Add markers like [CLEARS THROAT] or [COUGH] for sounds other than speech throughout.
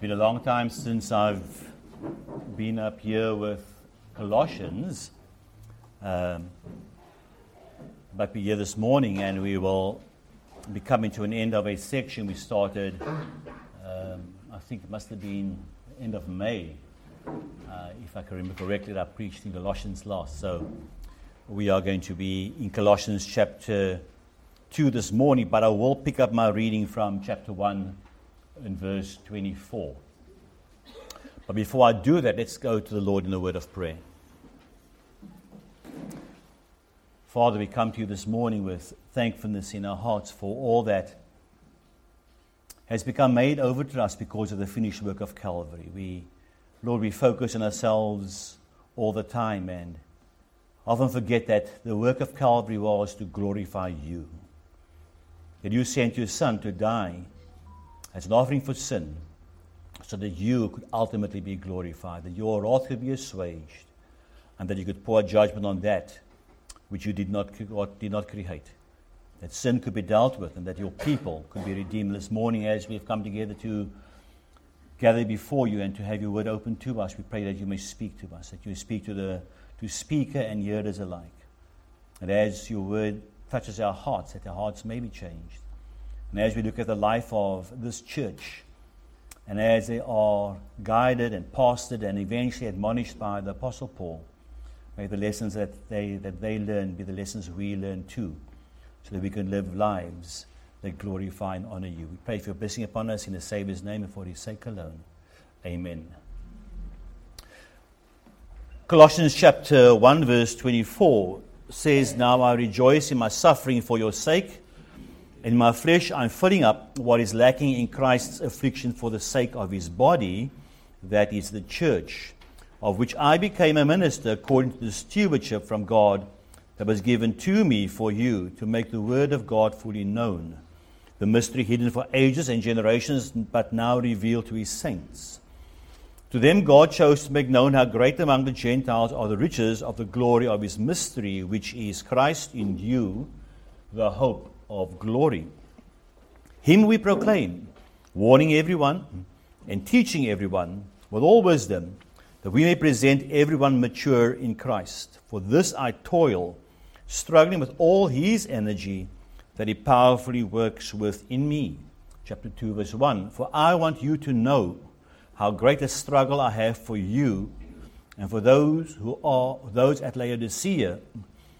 been a long time since I've been up here with Colossians. Um, but we're here this morning and we will be coming to an end of a section we started, um, I think it must have been end of May, uh, if I can remember correctly, that I preached in Colossians last. So we are going to be in Colossians chapter 2 this morning, but I will pick up my reading from chapter 1 in verse 24. But before I do that, let's go to the Lord in a word of prayer. Father, we come to you this morning with thankfulness in our hearts for all that has become made over to us because of the finished work of Calvary. We, Lord, we focus on ourselves all the time and often forget that the work of Calvary was to glorify you. That you sent your Son to die as an offering for sin, so that you could ultimately be glorified, that your wrath could be assuaged, and that you could pour judgment on that which you did not, did not create. That sin could be dealt with, and that your people could be redeemed this morning as we have come together to gather before you and to have your word open to us. We pray that you may speak to us, that you speak to the to speaker and hearers alike. And as your word touches our hearts, that our hearts may be changed. And as we look at the life of this church, and as they are guided and pastored and eventually admonished by the Apostle Paul, may the lessons that they, that they learn be the lessons we learn too, so that we can live lives that glorify and honor you. We pray for your blessing upon us in the Savior's name and for his sake alone. Amen. Colossians chapter 1, verse 24 says, Now I rejoice in my suffering for your sake in my flesh, I'm filling up what is lacking in Christ's affliction for the sake of his body, that is the church, of which I became a minister according to the stewardship from God that was given to me for you to make the word of God fully known, the mystery hidden for ages and generations, but now revealed to his saints. To them, God chose to make known how great among the Gentiles are the riches of the glory of his mystery, which is Christ in you, the hope of glory. Him we proclaim, warning everyone and teaching everyone with all wisdom, that we may present everyone mature in Christ. For this I toil, struggling with all his energy that he powerfully works within me. Chapter 2, verse 1. For I want you to know how great a struggle I have for you and for those who are those at Laodicea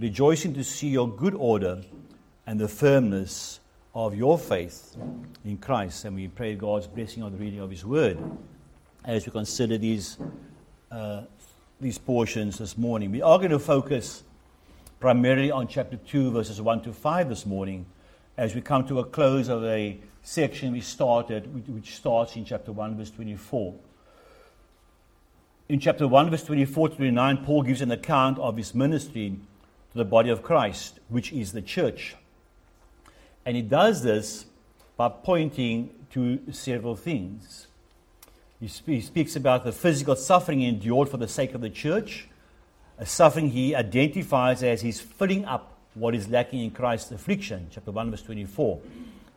rejoicing to see your good order and the firmness of your faith in Christ. And we pray God's blessing on the reading of His Word as we consider these, uh, these portions this morning. We are going to focus primarily on chapter 2, verses 1 to 5 this morning, as we come to a close of a section we started, which starts in chapter 1, verse 24. In chapter 1, verse 24 to 29, Paul gives an account of his ministry to the body of Christ, which is the church. And he does this by pointing to several things. He, he speaks about the physical suffering endured for the sake of the church, a suffering he identifies as his filling up what is lacking in Christ's affliction, chapter 1, verse 24.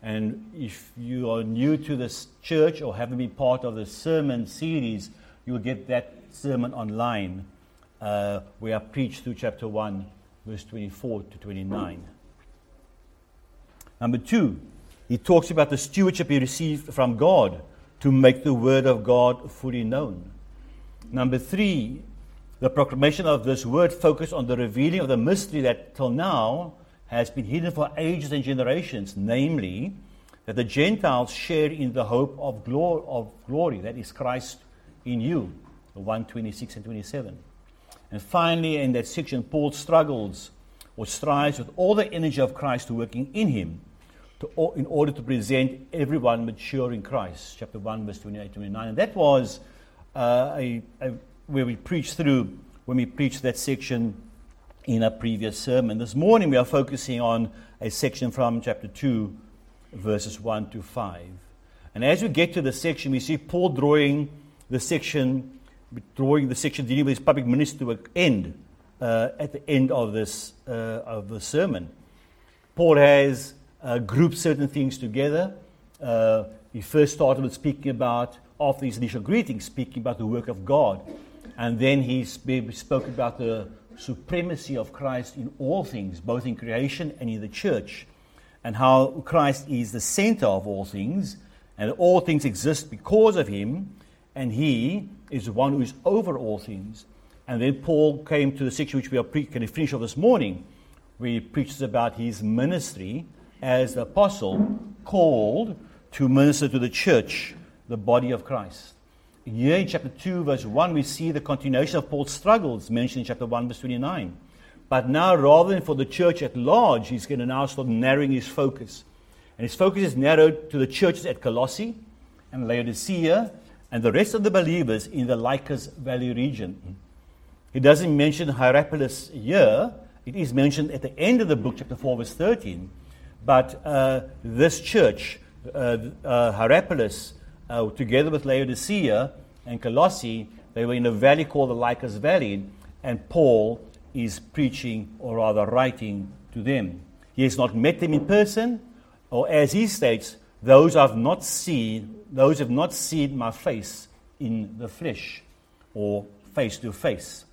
And if you are new to this church or haven't been part of the sermon series, you will get that sermon online uh, where I preach through chapter 1 verse 24 to 29. Number two, he talks about the stewardship he received from God to make the word of God fully known. Number three, the proclamation of this word focused on the revealing of the mystery that till now has been hidden for ages and generations, namely, that the Gentiles share in the hope of, of glory, that is Christ in you, 126 and 27. And finally, in that section, Paul struggles or strives with all the energy of Christ working in him to, in order to present everyone mature in Christ. Chapter 1, verse 28 29. And that was uh, a, a, where we preached through when we preached that section in a previous sermon. This morning we are focusing on a section from chapter 2, verses 1 to 5. And as we get to the section, we see Paul drawing the section, drawing the section dealing with his public ministry to an end uh, at the end of this uh, of the sermon. Paul has uh, grouped certain things together. Uh, he first started with speaking about, after his initial greeting, speaking about the work of God. And then he spoke about the supremacy of Christ in all things, both in creation and in the church, and how Christ is the center of all things, and all things exist because of him, and he is the one who is over all things. And then Paul came to the section which we are pre- going to finish off this morning, where he preaches about his ministry as the apostle called to minister to the church, the body of Christ. Here in chapter 2, verse 1, we see the continuation of Paul's struggles mentioned in chapter 1, verse 29. But now, rather than for the church at large, he's going to now start narrowing his focus. And his focus is narrowed to the churches at Colossae and Laodicea and the rest of the believers in the Lycus Valley region. He doesn't mention Hierapolis here. It is mentioned at the end of the book, chapter 4, verse 13. But uh, this church, uh, uh, Hierapolis, uh, together with Laodicea and Colossae, they were in a valley called the Lycus Valley, and Paul is preaching, or rather writing to them. He has not met them in person, or as he states, those have not seen, those have not seen my face in the flesh, or face to face.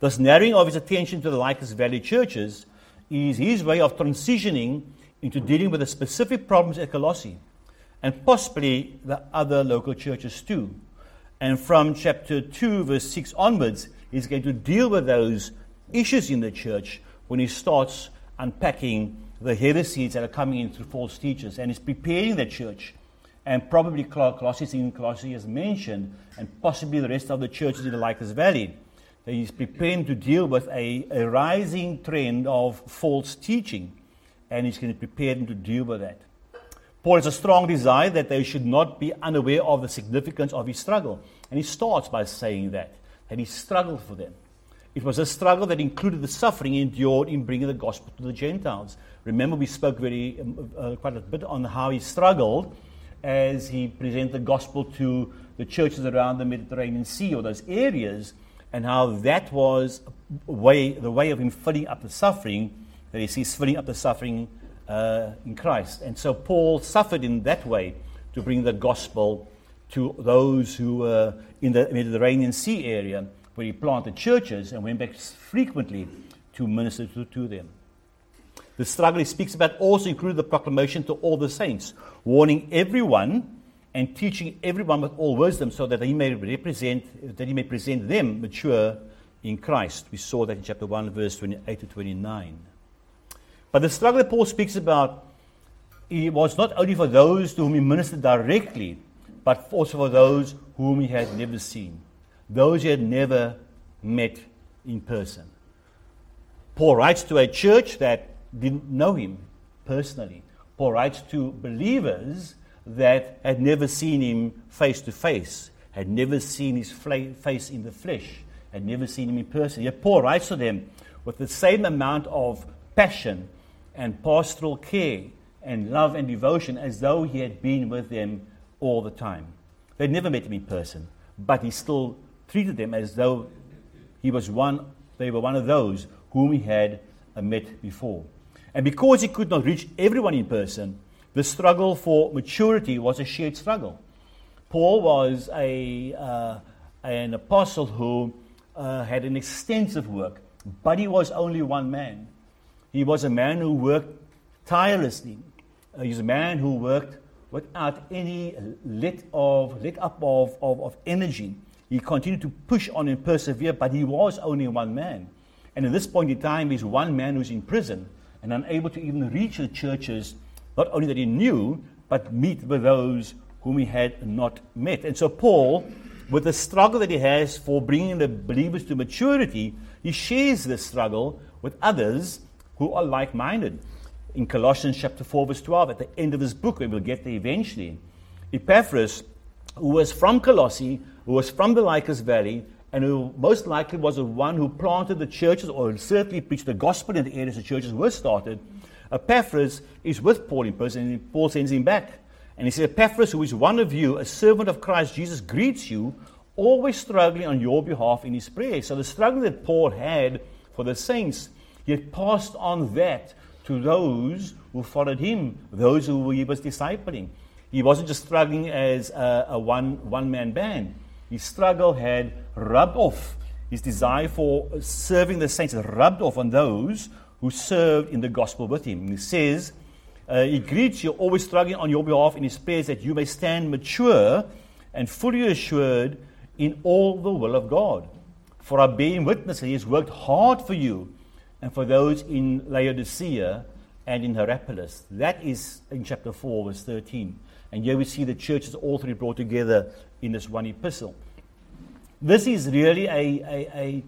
This narrowing of his attention to the Lycus Valley churches is his way of transitioning into dealing with the specific problems at Colossae and possibly the other local churches too. And from chapter 2, verse 6 onwards, he's going to deal with those issues in the church when he starts unpacking the heresies that are coming in through false teachers. And he's preparing the church. And probably Colossae in Colossians is mentioned, and possibly the rest of the churches in the Lycus Valley. That he's preparing to deal with a, a rising trend of false teaching. And he's going to prepare them to deal with that. Paul has a strong desire that they should not be unaware of the significance of his struggle. And he starts by saying that, that he struggled for them. It was a struggle that included the suffering endured in bringing the gospel to the Gentiles. Remember, we spoke very um, uh, quite a bit on how he struggled as he presented the gospel to the churches around the Mediterranean Sea or those areas, and how that was way, the way of him filling up the suffering, that he sees filling up the suffering uh, in Christ. And so Paul suffered in that way to bring the gospel to those who were in the Mediterranean Sea area, where he planted churches and went back frequently to minister to, to them. The struggle he speaks about also included the proclamation to all the saints, warning everyone and teaching everyone with all wisdom so that he may represent that he may present them mature in Christ. We saw that in chapter 1 verse 28 to 29. But the struggle that Paul speaks about it was not only for those to whom he ministered directly, but also for those whom he had never seen, those he had never met in person. Paul writes to a church that didn't know him personally. Paul writes to believers that had never seen him face to face, had never seen his face in the flesh, had never seen him in person. Yet Paul writes to them with the same amount of passion and pastoral care and love and devotion as though he had been with them all the time. They'd never met him in person, but he still treated them as though he was one, they were one of those whom he had uh, met before. And because he could not reach everyone in person, the struggle for maturity was a shared struggle. Paul was a, uh, an apostle who uh, had an extensive work, but he was only one man. He was a man who worked tirelessly. Uh, was a man who worked without any let of let up of, of, of energy. He continued to push on and persevere, but he was only one man. And at this point in time, he's one man who's in prison and unable to even reach the churches, not only that he knew, but meet with those whom he had not met. And so, Paul, with the struggle that he has for bringing the believers to maturity, he shares this struggle with others who are like minded. in Colossians chapter 4, verse 12, at the end of this book, and we'll get there eventually. Epaphras, who was from Colossae, who was from the Lycus Valley, and who most likely was the one who planted the churches, or certainly preached the gospel in the areas the churches were started. Epaphras is with Paul in person, and Paul sends him back. And he says, Epaphras, who is one of you, a servant of Christ Jesus, greets you, always struggling on your behalf in his prayers. So the struggle that Paul had for the saints, he had passed on that to those who followed him, those who he was discipling. He wasn't just struggling as a, a one, one man band. His struggle had rubbed off. His desire for serving the saints rubbed off on those who served in the gospel with him. He says, uh, He greets you, always struggling on your behalf in his prayers, that you may stand mature and fully assured in all the will of God. For I bear witness that he has worked hard for you and for those in Laodicea and in Hierapolis. That is in chapter 4, verse 13. And here we see the churches all three brought together in this one epistle. This is really a, a, a,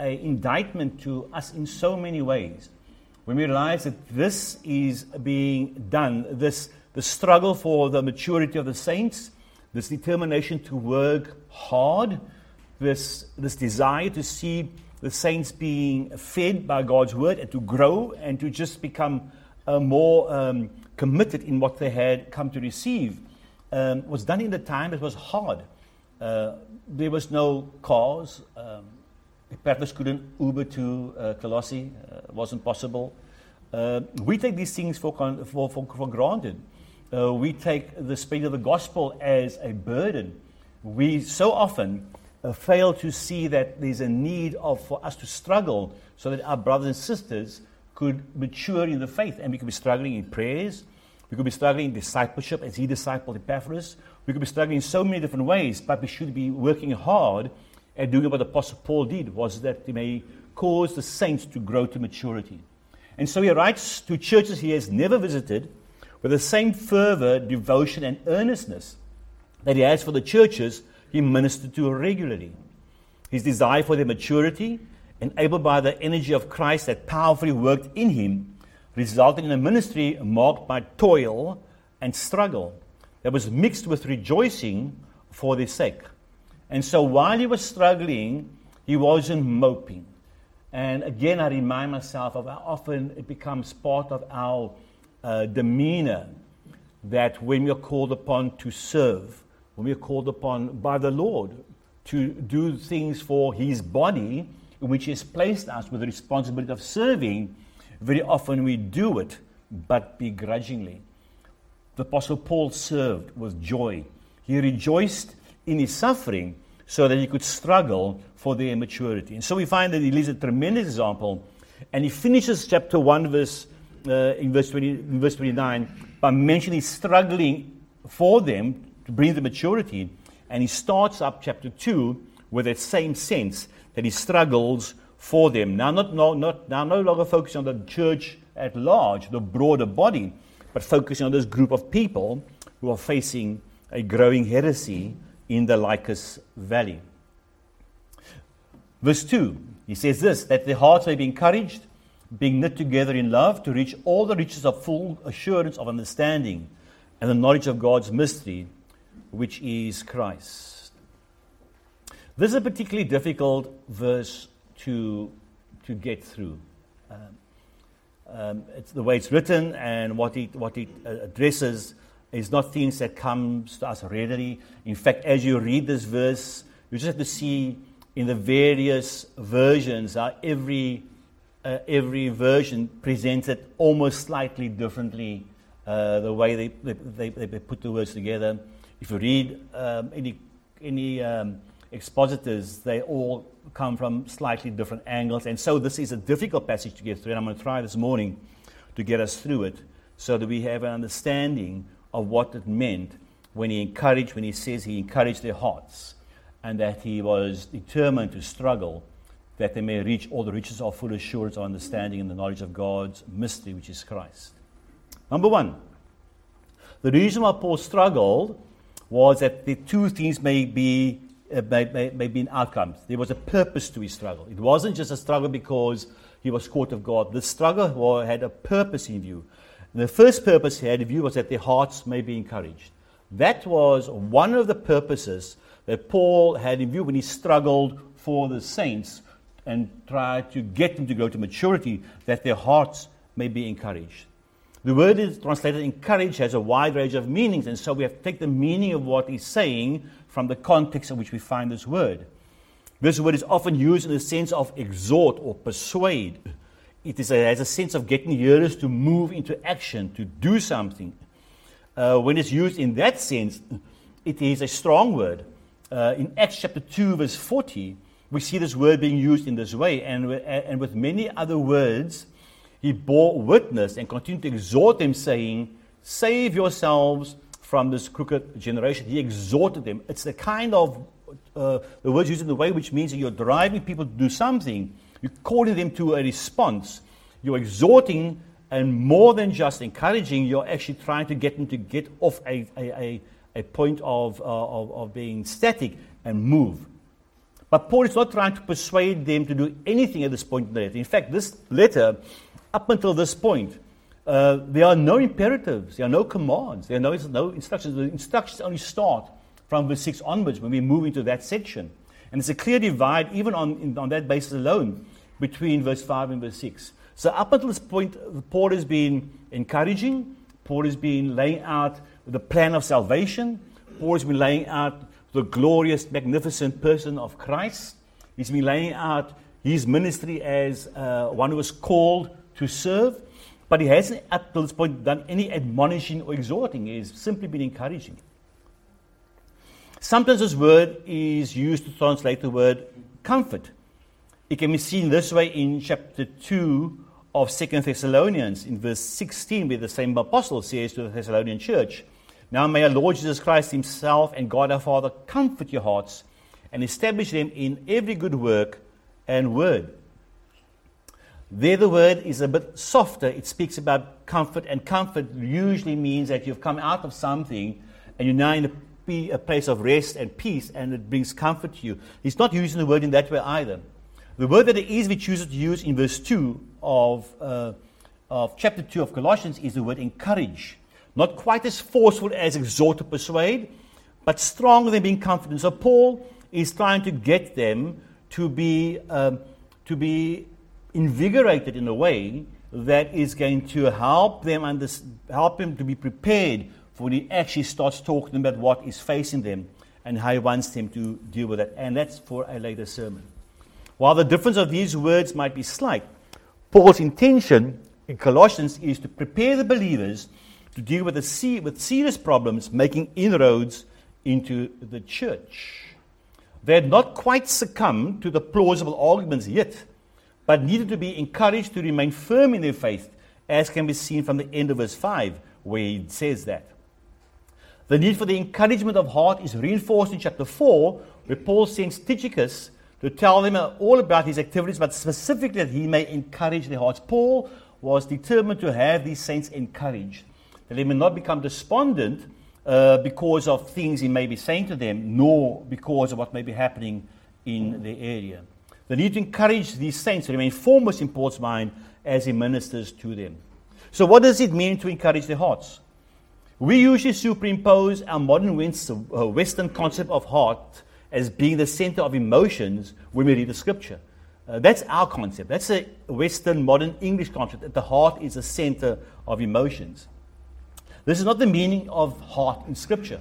a indictment to us in so many ways. When we realize that this is being done, this the struggle for the maturity of the saints, this determination to work hard, this, this desire to see the saints being fed by God's word and to grow and to just become uh, more um, committed in what they had come to receive um, was done in a time it was hard. Uh, there was no cars. Um, Epaphras couldn't Uber to uh, Colossae. Uh, it wasn't possible. Uh, we take these things for, for, for, for granted. Uh, we take the speed of the gospel as a burden. We so often uh, fail to see that there's a need of, for us to struggle so that our brothers and sisters could mature in the faith. And we could be struggling in prayers. We could be struggling in discipleship as he discipled Epaphras. We could be struggling in so many different ways, but we should be working hard at doing what the Apostle Paul did, was that he may cause the saints to grow to maturity. And so he writes to churches he has never visited with the same fervor, devotion, and earnestness that he has for the churches he ministered to regularly. His desire for their maturity, enabled by the energy of Christ that powerfully worked in him, resulted in a ministry marked by toil and struggle that was mixed with rejoicing for their sake. And so while he was struggling, he wasn't moping. And again, I remind myself of how often it becomes part of our uh, demeanor that when we are called upon to serve, when we are called upon by the Lord to do things for His body, in which He has placed us with the responsibility of serving, very often we do it, but begrudgingly. The Apostle Paul served with joy. He rejoiced in his suffering so that he could struggle for their maturity. And so we find that he leaves a tremendous example, and he finishes chapter 1, verse, uh, in, verse 20, in verse 29, by mentioning struggling for them to bring the maturity. And he starts up chapter 2 with that same sense that he struggles for them. Now, not, no, not, now no longer focusing on the church at large, the broader body, but focusing on this group of people who are facing a growing heresy in the Lycus Valley. Verse 2, he says this that their hearts may be encouraged, being knit together in love, to reach all the riches of full assurance of understanding and the knowledge of God's mystery which is Christ. This is a particularly difficult verse to, to get through. Um, um, it's the way it's written and what it, what it uh, addresses is not things that comes to us readily. In fact, as you read this verse, you just have to see in the various versions how every, uh, every version presents it almost slightly differently, uh, the way they, they, they, they, put the words together. If you read um, any, any um, expositors, they all come from slightly different angles. And so this is a difficult passage to get through. And I'm going to try this morning to get us through it so that we have an understanding of what it meant when he encouraged, when he says he encouraged their hearts and that he was determined to struggle that they may reach all the riches of full assurance of understanding and the knowledge of God's mystery, which is Christ. Number one, the reason why Paul struggled was that the two things may be, uh, may, may, may be outcomes. There was a purpose to his struggle. It wasn't just a struggle because he was caught of God. The struggle had a purpose in view. And the first purpose he had in view was that their hearts may be encouraged. That was one of the purposes that Paul had in view when he struggled for the saints and tried to get them to go to maturity, that their hearts may be encouraged. The word is translated encourage has a wide range of meanings, and so we have to take the meaning of what he's saying from the context in which we find this word. This word is often used in the sense of exhort or persuade. It is a, has a sense of getting hearers to move into action, to do something. Uh, when it's used in that sense, it is a strong word. Uh, in Acts chapter 2, verse 40, we see this word being used in this way, and, and with many other words he bore witness and continued to exhort them, saying, Save yourselves from this crooked generation. He exhorted them. It's the kind of, uh, the words used in the way which means that you're driving people to do something. You're calling them to a response. You're exhorting, and more than just encouraging, you're actually trying to get them to get off a, a, a, a point of, uh, of, of being static and move. But Paul is not trying to persuade them to do anything at this point in the letter. In fact, this letter up until this point, uh, there are no imperatives, there are no commands, there are no, no instructions. The instructions only start from verse 6 onwards when we move into that section. And it's a clear divide, even on, in, on that basis alone, between verse 5 and verse 6. So, up until this point, Paul has been encouraging, Paul has been laying out the plan of salvation, Paul has been laying out the glorious, magnificent person of Christ. He's been laying out his ministry as uh, one who was called to serve, but he hasn't up this point done any admonishing or exhorting. He's simply been encouraging. Sometimes this word is used to translate the word comfort. It can be seen this way in chapter 2 of Second Thessalonians, in verse 16, where the same apostle says to the Thessalonian church, Now may our Lord Jesus Christ himself and God our Father comfort your hearts and establish them in every good work and word. There, the word is a bit softer. It speaks about comfort, and comfort usually means that you've come out of something and you're now in a, a place of rest and peace, and it brings comfort to you. He's not using the word in that way either. The word that he easily chooses to use in verse 2 of, uh, of chapter 2 of Colossians is the word encourage. Not quite as forceful as exhort to persuade, but stronger than being confident. So Paul is trying to get them to be, um, to be invigorated in a way that is going to help them under, help them to be prepared for when he actually starts talking about what is facing them and how he wants them to deal with it. And that's for a later sermon. While the difference of these words might be slight, Paul's intention in Colossians is to prepare the believers to deal with, the, with serious problems making inroads into the church. They had not quite succumbed to the plausible arguments yet but needed to be encouraged to remain firm in their faith, as can be seen from the end of verse 5, where he says that. The need for the encouragement of heart is reinforced in chapter 4, where Paul sends Tychicus to tell them all about his activities, but specifically that he may encourage their hearts. Paul was determined to have these saints encouraged, that they may not become despondent uh, because of things he may be saying to them, nor because of what may be happening in their area. The need to encourage these saints to remain foremost in Paul's mind as he ministers to them. So, what does it mean to encourage their hearts? We usually superimpose our modern uh, Western concept of heart as being the center of emotions when we read the scripture. Uh, that's our concept. That's a Western modern English concept that the heart is the center of emotions. This is not the meaning of heart in scripture.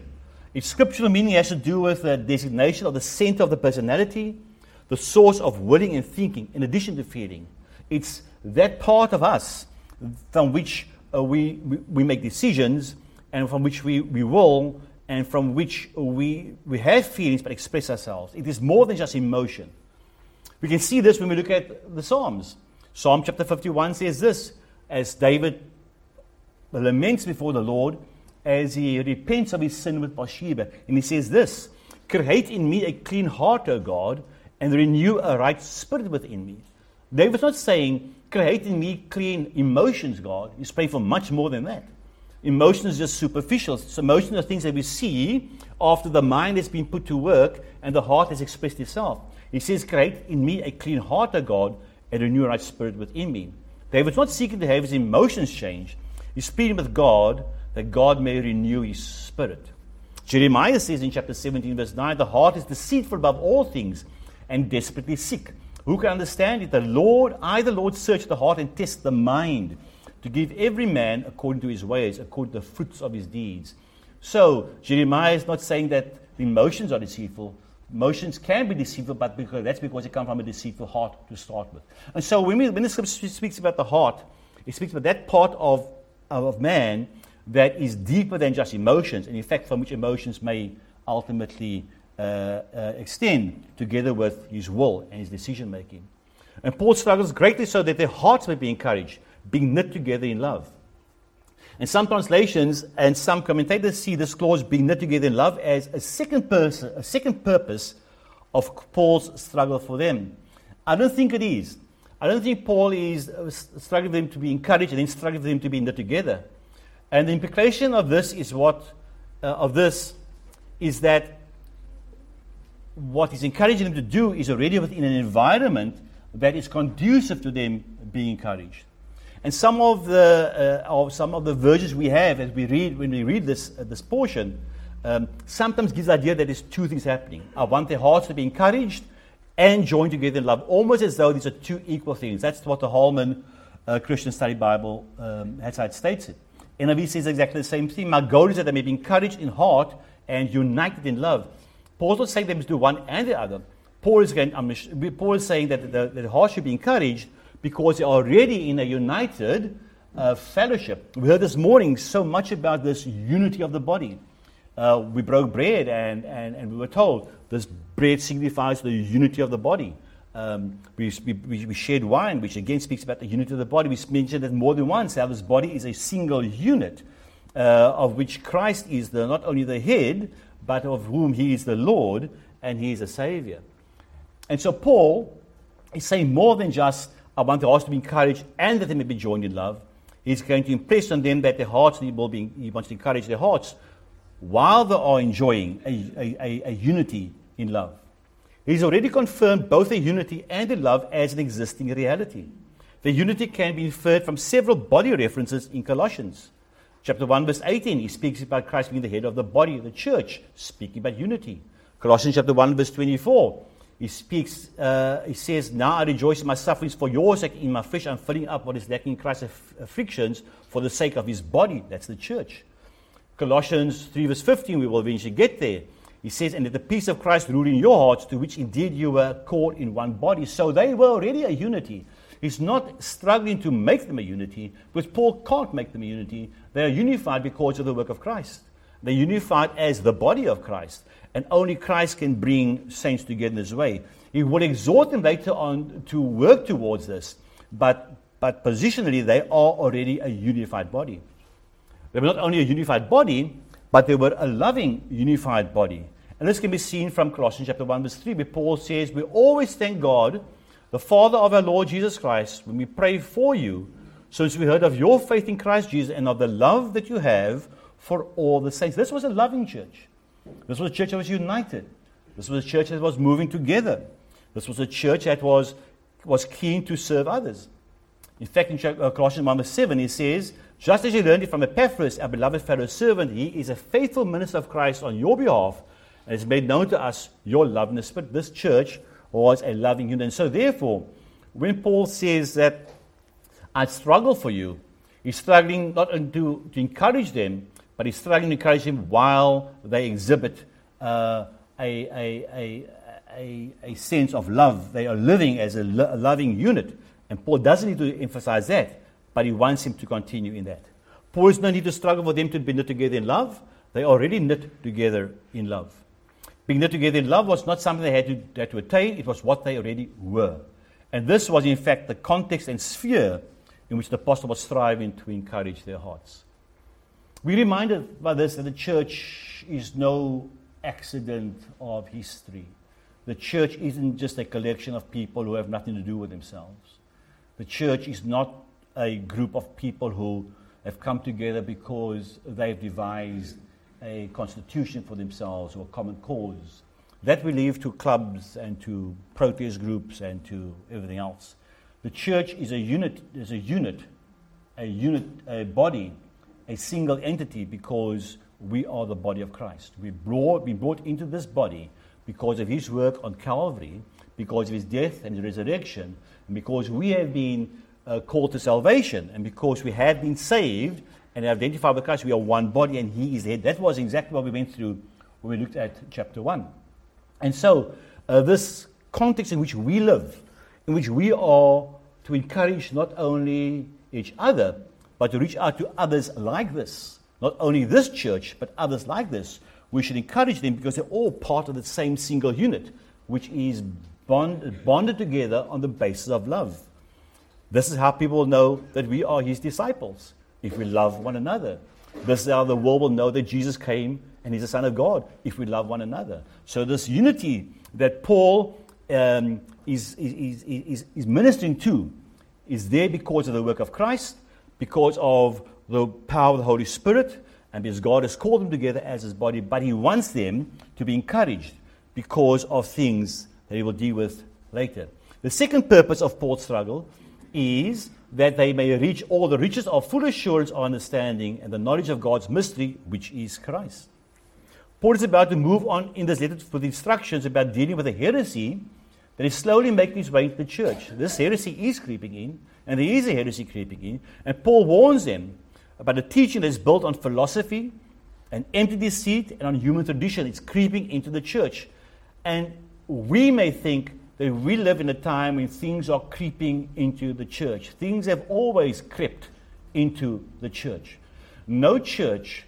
Its scriptural meaning has to do with the designation of the center of the personality, the source of willing and thinking, in addition to feeling. It's that part of us from which uh, we, we, make decisions and from which we, we will and from which we, we have feelings but express ourselves. It is more than just emotion. We can see this when we look at the Psalms. Psalm chapter 51 says this as David laments before the Lord as he repents of his sin with Bathsheba. And he says this Create in me a clean heart, O God, and renew a right spirit within me. David's not saying, create in me clean emotions, God. He's praying for much more than that. Emotions are just superficial. So emotions are things that we see after the mind has been put to work and the heart has expressed itself. He says, Create in me a clean heart, O God, and renew a right spirit within me. David's not seeking to have his emotions changed. He's pleading with God that God may renew his spirit. Jeremiah says in chapter 17, verse 9, The heart is deceitful above all things and desperately sick. Who can understand it? The Lord, I, the Lord, search the heart and test the mind to give every man according to his ways, according to the fruits of his deeds. So, Jeremiah is not saying that the emotions are deceitful. Emotions can be deceitful, but because, that's because they come from a deceitful heart to start with. And so, when, we, when the scripture speaks about the heart, it speaks about that part of, of man that is deeper than just emotions, and in fact, from which emotions may ultimately extend together with his will and his decision making. And Paul struggles greatly so that their hearts may be encouraged, being knit together in love. And some translations and some commentators see this clause being knit together in love as a second person, a second purpose of Paul's struggle for them. I don't think it is. I don't think Paul is uh, struggling for them to be encouraged and then struggling for them to be knit together. And the implication of this is what uh, of this is that what he's encouraging them to do is already within an environment that is conducive to them being encouraged. And some of the, uh, of some of the versions we have as we read, when we read this, uh, this portion, um, sometimes gives the idea that there's two things happening. I want their hearts to be encouraged and joined together in love, almost as though these are two equal things. That's what the Holman uh, Christian Study Bible, um, that's how it states it. NIV says exactly the same thing. My goal is that they may be encouraged in heart and united in love. Paul's not saying they must do one and the other. Paul is, going, um, Paul is saying that the, the heart should be encouraged because they're already in a united uh, fellowship. We heard this morning so much about this unity of the body. Uh, we broke bread and, and, and we were told this bread signifies the unity of the body. Um, we, we, we, shared wine, which again speaks about the unity of the body. We mentioned it more than once how this body is a single unit, uh, of which Christ is the, not only the head, but of whom he is the Lord and he is a Savior. And so Paul is saying more than just, I want the hearts to be encouraged and that they may be joined in love. He's going to impress on them that their hearts will be, he wants to encourage their hearts while they are enjoying a, a, a unity in love. He's already confirmed both the unity and the love as an existing reality. The unity can be inferred from several body references in Colossians. Chapter 1, verse 18, he speaks about Christ being the head of the body, the church, speaking about unity. Colossians chapter 1, verse 24, he speaks, uh, he says, Now I rejoice in my sufferings for your sake. In my flesh, I'm filling up what is lacking in Christ's afflictions for the sake of his body. That's the church. Colossians 3, verse 15, we will eventually get there. He says, And that the peace of Christ rule in your hearts, to which indeed you were called in one body. So they were already a unity. He's not struggling to make them a unity, because Paul can't make them a unity. They are unified because of the work of Christ. They're unified as the body of Christ. And only Christ can bring saints together in this way. He will exhort them later on to work towards this. But, but positionally, they are already a unified body. They were not only a unified body, but they were a loving, unified body. And this can be seen from Colossians chapter 1, verse 3, where Paul says, We always thank God, the Father of our Lord Jesus Christ, when we pray for you, since we heard of your faith in Christ Jesus and of the love that you have for all the saints. This was a loving church. This was a church that was united. This was a church that was moving together. This was a church that was, was keen to serve others. In fact, in uh, Colossians 1 verse 7, he says, Just as you learned it from Epaphras, our beloved fellow servant, he is a faithful minister of Christ on your behalf, and has made known to us your love in the Spirit. This church was a loving unit. And so, therefore, when Paul says that I struggle for you, he's struggling not only to, to encourage them, but he's struggling to encourage them while they exhibit uh, a, a, a, a, sense of love. They are living as a, lo- loving unit. And Paul doesn't need to emphasize that, but he wants him to continue in that. Paul does not need to struggle for them to be knit together in love. They already knit together in love. Being knit together in love was not something they had to, had to attain, it was what they already were. And this was, in fact, the context and sphere in which the apostle was striving to encourage their hearts. We're reminded by this that the church is no accident of history. The church isn't just a collection of people who have nothing to do with themselves. The church is not a group of people who have come together because they've devised a constitution for themselves or a common cause. That we leave to clubs and to protest groups and to everything else. The church is a unit, is a unit a unit, a body, a single entity because we are the body of Christ. We brought, we brought into this body because of his work on Calvary, because of his death and his resurrection, and because we have been uh, called to salvation, and because we have been saved and identified with Christ, we are one body and he is the head. That was exactly what we went through when we looked at chapter 1. And so, uh, this context in which we live, in which we are to encourage not only each other, but to reach out to others like this. Not only this church, but others like this. We should encourage them because they're all part of the same single unit, which is bond, bonded together on the basis of love. This is how people know that we are his disciples, if we love one another. This is how the world will know that Jesus came and he's the Son of God, if we love one another. So, this unity that Paul um, is, is, is, is ministering to is there because of the work of Christ, because of the power of the Holy Spirit, and because God has called them together as his body, but he wants them to be encouraged because of things that he will deal with later. The second purpose of Paul's struggle is that they may reach all the riches of full assurance of understanding and the knowledge of God's mystery, which is Christ. Paul is about to move on in this letter with instructions about dealing with a heresy that is slowly making its way into the church. This heresy is creeping in, and there is a heresy creeping in, and Paul warns them about a teaching that is built on philosophy, and empty deceit, and on human tradition. It's creeping into the church. And we may think that we live in a time when things are creeping into the church. Things have always crept into the church. No church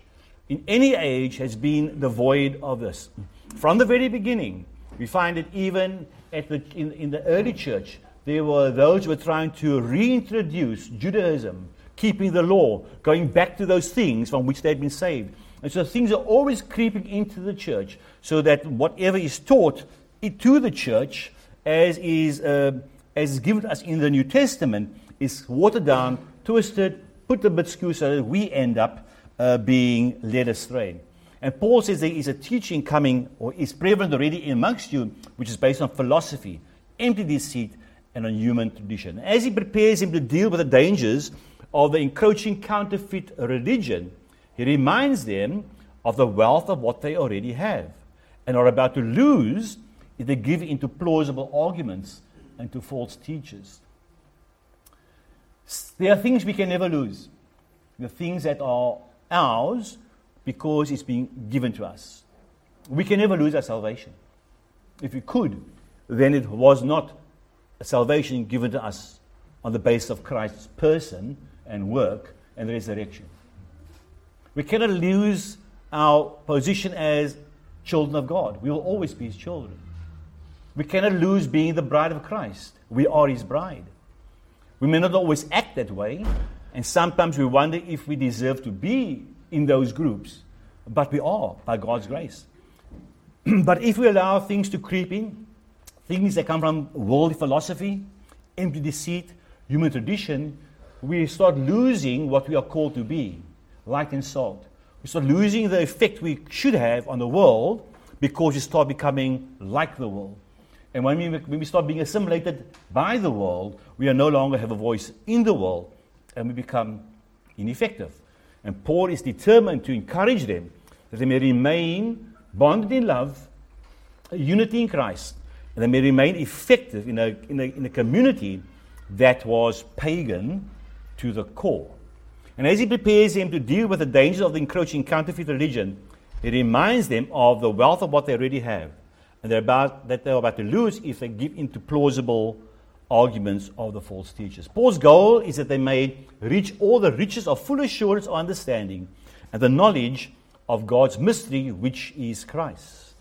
in any age has been devoid of this. From the very beginning, we find it even the, in, in the early church. There were those who were trying to reintroduce Judaism, keeping the law, going back to those things from which they had been saved. And so things are always creeping into the church so that whatever is taught to the church, as is, uh, as is given us in the New Testament, is watered down, twisted, put a bit skew so that we end up uh, being led astray. And Paul says there is a teaching coming, or is prevalent already amongst you, which is based on philosophy, empty deceit, and on human tradition. As he prepares him to deal with the dangers of the encroaching counterfeit religion, he reminds them of the wealth of what they already have and are about to lose they give into plausible arguments and to false teachers. There are things we can never lose. The things that are ours because it's being given to us. We can never lose our salvation. If we could, then it was not a salvation given to us on the basis of Christ's person and work and resurrection. We cannot lose our position as children of God. We will always be His children. We cannot lose being the bride of Christ. We are His bride. We may not always act that way, and sometimes we wonder if we deserve to be in those groups, but we are by God's grace. [CLEARS THROAT] but if we allow things to creep in, things that come from worldly philosophy, empty deceit, human tradition, we start losing what we are called to be light and salt. We start losing the effect we should have on the world because we start becoming like the world. And when we, when we start being assimilated by the world, we no longer have a voice in the world and we become ineffective. And Paul is determined to encourage them that they may remain bonded in love, unity in Christ, and they may remain effective in a, in a, in a community that was pagan to the core. And as he prepares them to deal with the dangers of the encroaching counterfeit religion, he reminds them of the wealth of what they already have, and they're about, that they're about to lose if they give into plausible arguments of the false teachers. Paul's goal is that they may reach all the riches of full assurance or understanding and the knowledge of God's mystery, which is Christ.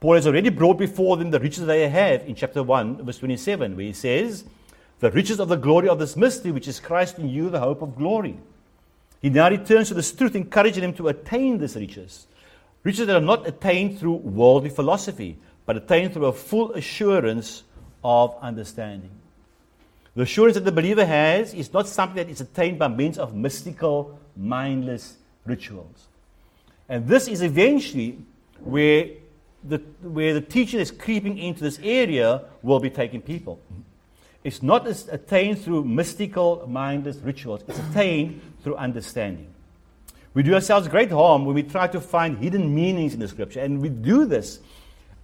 Paul has already brought before them the riches they have in chapter 1, verse 27, where he says, The riches of the glory of this mystery, which is Christ in you, the hope of glory. He now returns to this truth, encouraging them to attain these riches. Riches that are not attained through worldly philosophy, but attained through a full assurance of understanding. The assurance that the believer has is not something that is attained by means of mystical, mindless rituals. And this is eventually where the, where the teaching that's creeping into this area will be taking people. It's not attained through mystical, mindless rituals. It's attained through understanding. We do ourselves great harm when we try to find hidden meanings in the scripture. And we do this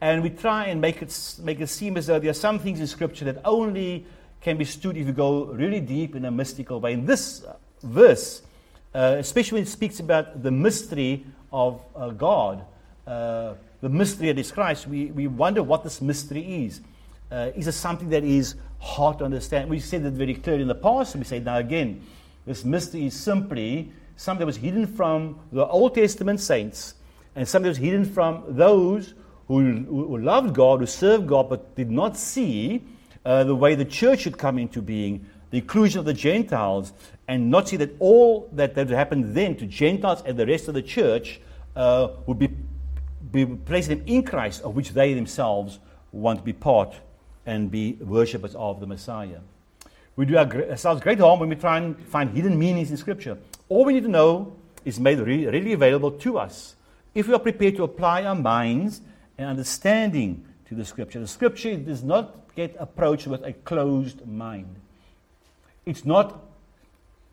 and we try and make it, make it seem as though there are some things in scripture that only can be stood if you go really deep in a mystical way. In this verse, uh, especially when it speaks about the mystery of uh, God, uh, the mystery that is Christ, we, we wonder what this mystery is. Uh, is it something that is hard to understand? We said that very clearly in the past, and we say it now again, this mystery is simply something that was hidden from the Old Testament saints, and something that was hidden from those who, who loved God, who served God, but did not see uh, the way the church should come into being, the inclusion of the Gentiles, and not see that all that, that happened then to Gentiles and the rest of the church uh, would be, be placing them in Christ, of which they themselves want to be part and be worshippers of the Messiah. We do ourselves great harm when we try and find hidden meanings in Scripture. All we need to know is made really, really available to us if we are prepared to apply our minds and understanding to the Scripture. The Scripture does not get approached with a closed mind. It's not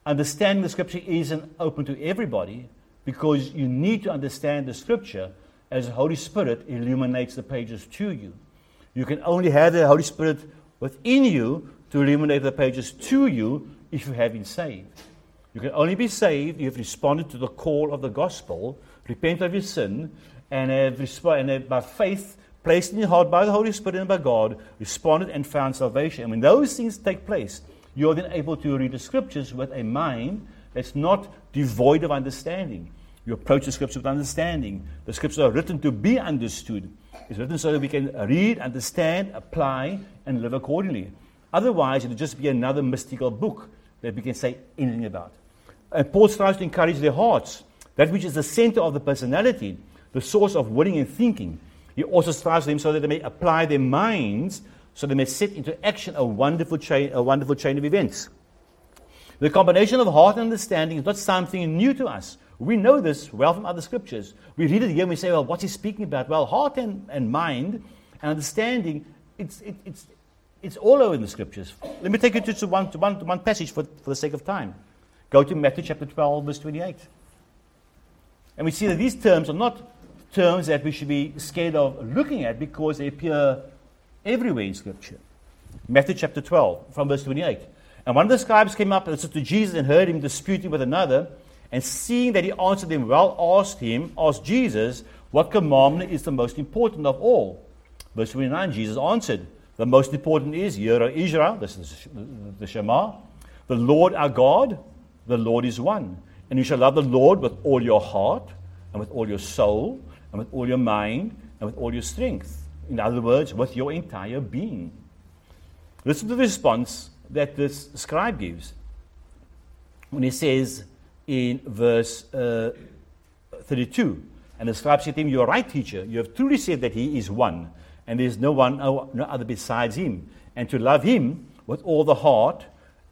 understanding the Scripture isn't open to everybody because you need to understand the Scripture as the Holy Spirit illuminates the pages to you. You can only have the Holy Spirit within you to illuminate the pages to you if you have been saved. You can only be saved if you've responded to the call of the gospel, repent of your sin, and have, and have by faith placed in your heart by the Holy Spirit and by God, responded and found salvation. And when those things take place, you're then able to read the scriptures with a mind that's not devoid of understanding. You approach the scriptures with understanding. The scriptures are written to be understood. It's written so that we can read, understand, apply, and live accordingly. Otherwise, it'll just be another mystical book that we can say anything about. And Paul tries to encourage their hearts, that which is the center of the personality, the source of willing and thinking. He also strives them so that they may apply their minds, so they may set into action a wonderful chain, a wonderful chain of events. The combination of heart and understanding is not something new to us. We know this well from other scriptures. We read it and we say, well, what's he speaking about? Well, heart and, and mind and understanding, it's, it, it's, it's all over in the scriptures. Let me take you to, to one, to one, to one passage for, for the sake of time. Go to Matthew chapter 12, verse 28. And we see that these terms are not terms that we should be scared of looking at because they appear everywhere in Scripture. Matthew chapter 12, from verse 28. And one of the scribes came up and said to Jesus and heard him disputing with another. And seeing that he answered them well, asked him, asked Jesus, what commandment is the most important of all? Verse 29, Jesus answered, the most important is, Hear, Israel, this is the Shema, the Lord our God, the Lord is one. And you shall love the Lord with all your heart, and with all your soul, and with all your mind, and with all your strength. In other words, with your entire being. Listen to the response that this scribe gives when he says in verse uh, 32, and the scribe said to him, You are right, teacher. You have truly said that he is one and there is no one, no, no other besides Him. And to love Him with all the heart,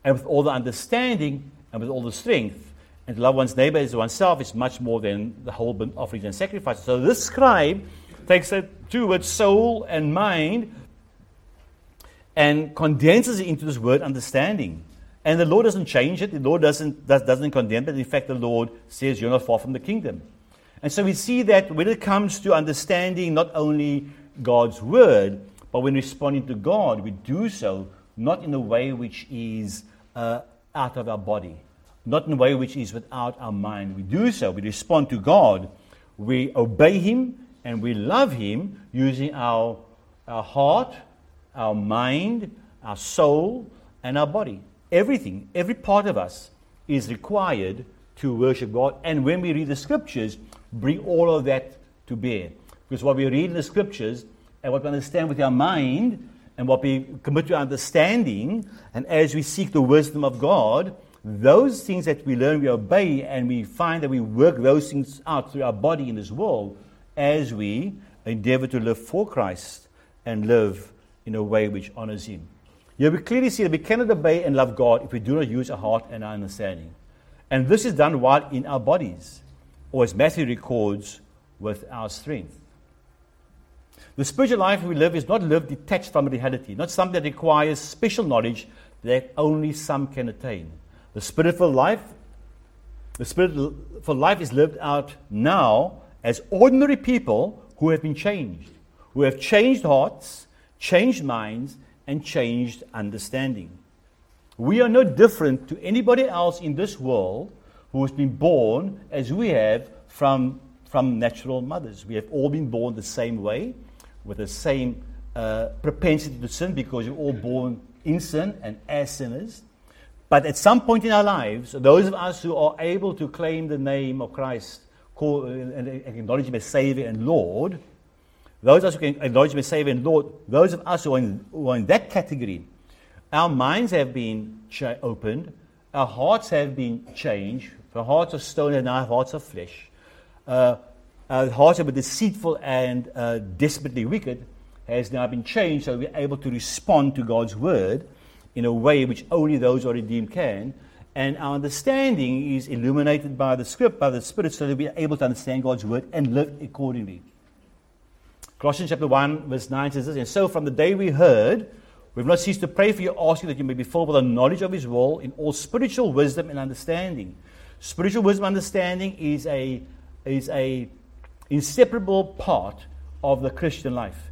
and with all the understanding, and with all the strength, and to love one's neighbor as oneself is much more than the whole burnt offerings and sacrifices. So this scribe takes that two words, soul and mind, and condenses it into this word understanding. And the Lord doesn't change it. The Lord doesn't, does, doesn't condemn it. In fact, the Lord says, You're not far from the kingdom. And so we see that when it comes to understanding not only God's word, but when responding to God, we do so not in a way which is uh, out of our body, not in a way which is without our mind. We do so, we respond to God, we obey Him, and we love Him using our, our heart, our mind, our soul, and our body. Everything, every part of us is required to worship God. And when we read the scriptures, bring all of that to bear. Because what we read in the scriptures and what we understand with our mind and what we commit to understanding, and as we seek the wisdom of God, those things that we learn, we obey, and we find that we work those things out through our body in this world as we endeavor to live for Christ and live in a way which honors Him. Here we clearly see that we cannot obey and love God if we do not use our heart and our understanding. And this is done while in our bodies, or as Matthew records, with our strength. The spiritual life we live is not lived detached from reality, not something that requires special knowledge that only some can attain. The spiritual life, the spiritual life is lived out now as ordinary people who have been changed, who have changed hearts, changed minds, and changed understanding. We are no different to anybody else in this world who has been born as we have from, from natural mothers. We have all been born the same way, with the same uh, propensity to sin, because we're all born in sin and as sinners. But at some point in our lives, those of us who are able to claim the name of Christ call, uh, and acknowledge Him as Savior and Lord, those of us who can acknowledge Him as Savior and Lord, those of us who are in, who are in that category, our minds have been cha- opened, our hearts have been changed. The hearts of stone and our hearts of flesh. Uh, our hearts are deceitful and uh, desperately wicked has now been changed so we're able to respond to God's word in a way which only those who are redeemed can. And our understanding is illuminated by the script, by the Spirit, so that we are able to understand God's word and live accordingly. Colossians chapter 1, verse 9 says this And so from the day we heard, we've not ceased to pray for you, asking that you may be filled with the knowledge of his will in all spiritual wisdom and understanding. Spiritual wisdom understanding is a is a inseparable part of the Christian life.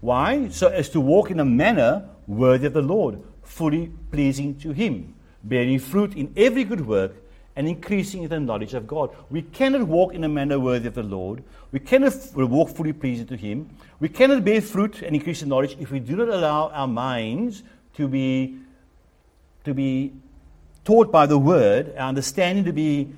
Why? So as to walk in a manner worthy of the Lord, fully pleasing to Him, bearing fruit in every good work and increasing in the knowledge of God. We cannot walk in a manner worthy of the Lord. We cannot walk fully pleasing to Him. We cannot bear fruit and increase in knowledge if we do not allow our minds to be, to be taught by the Word, our understanding to be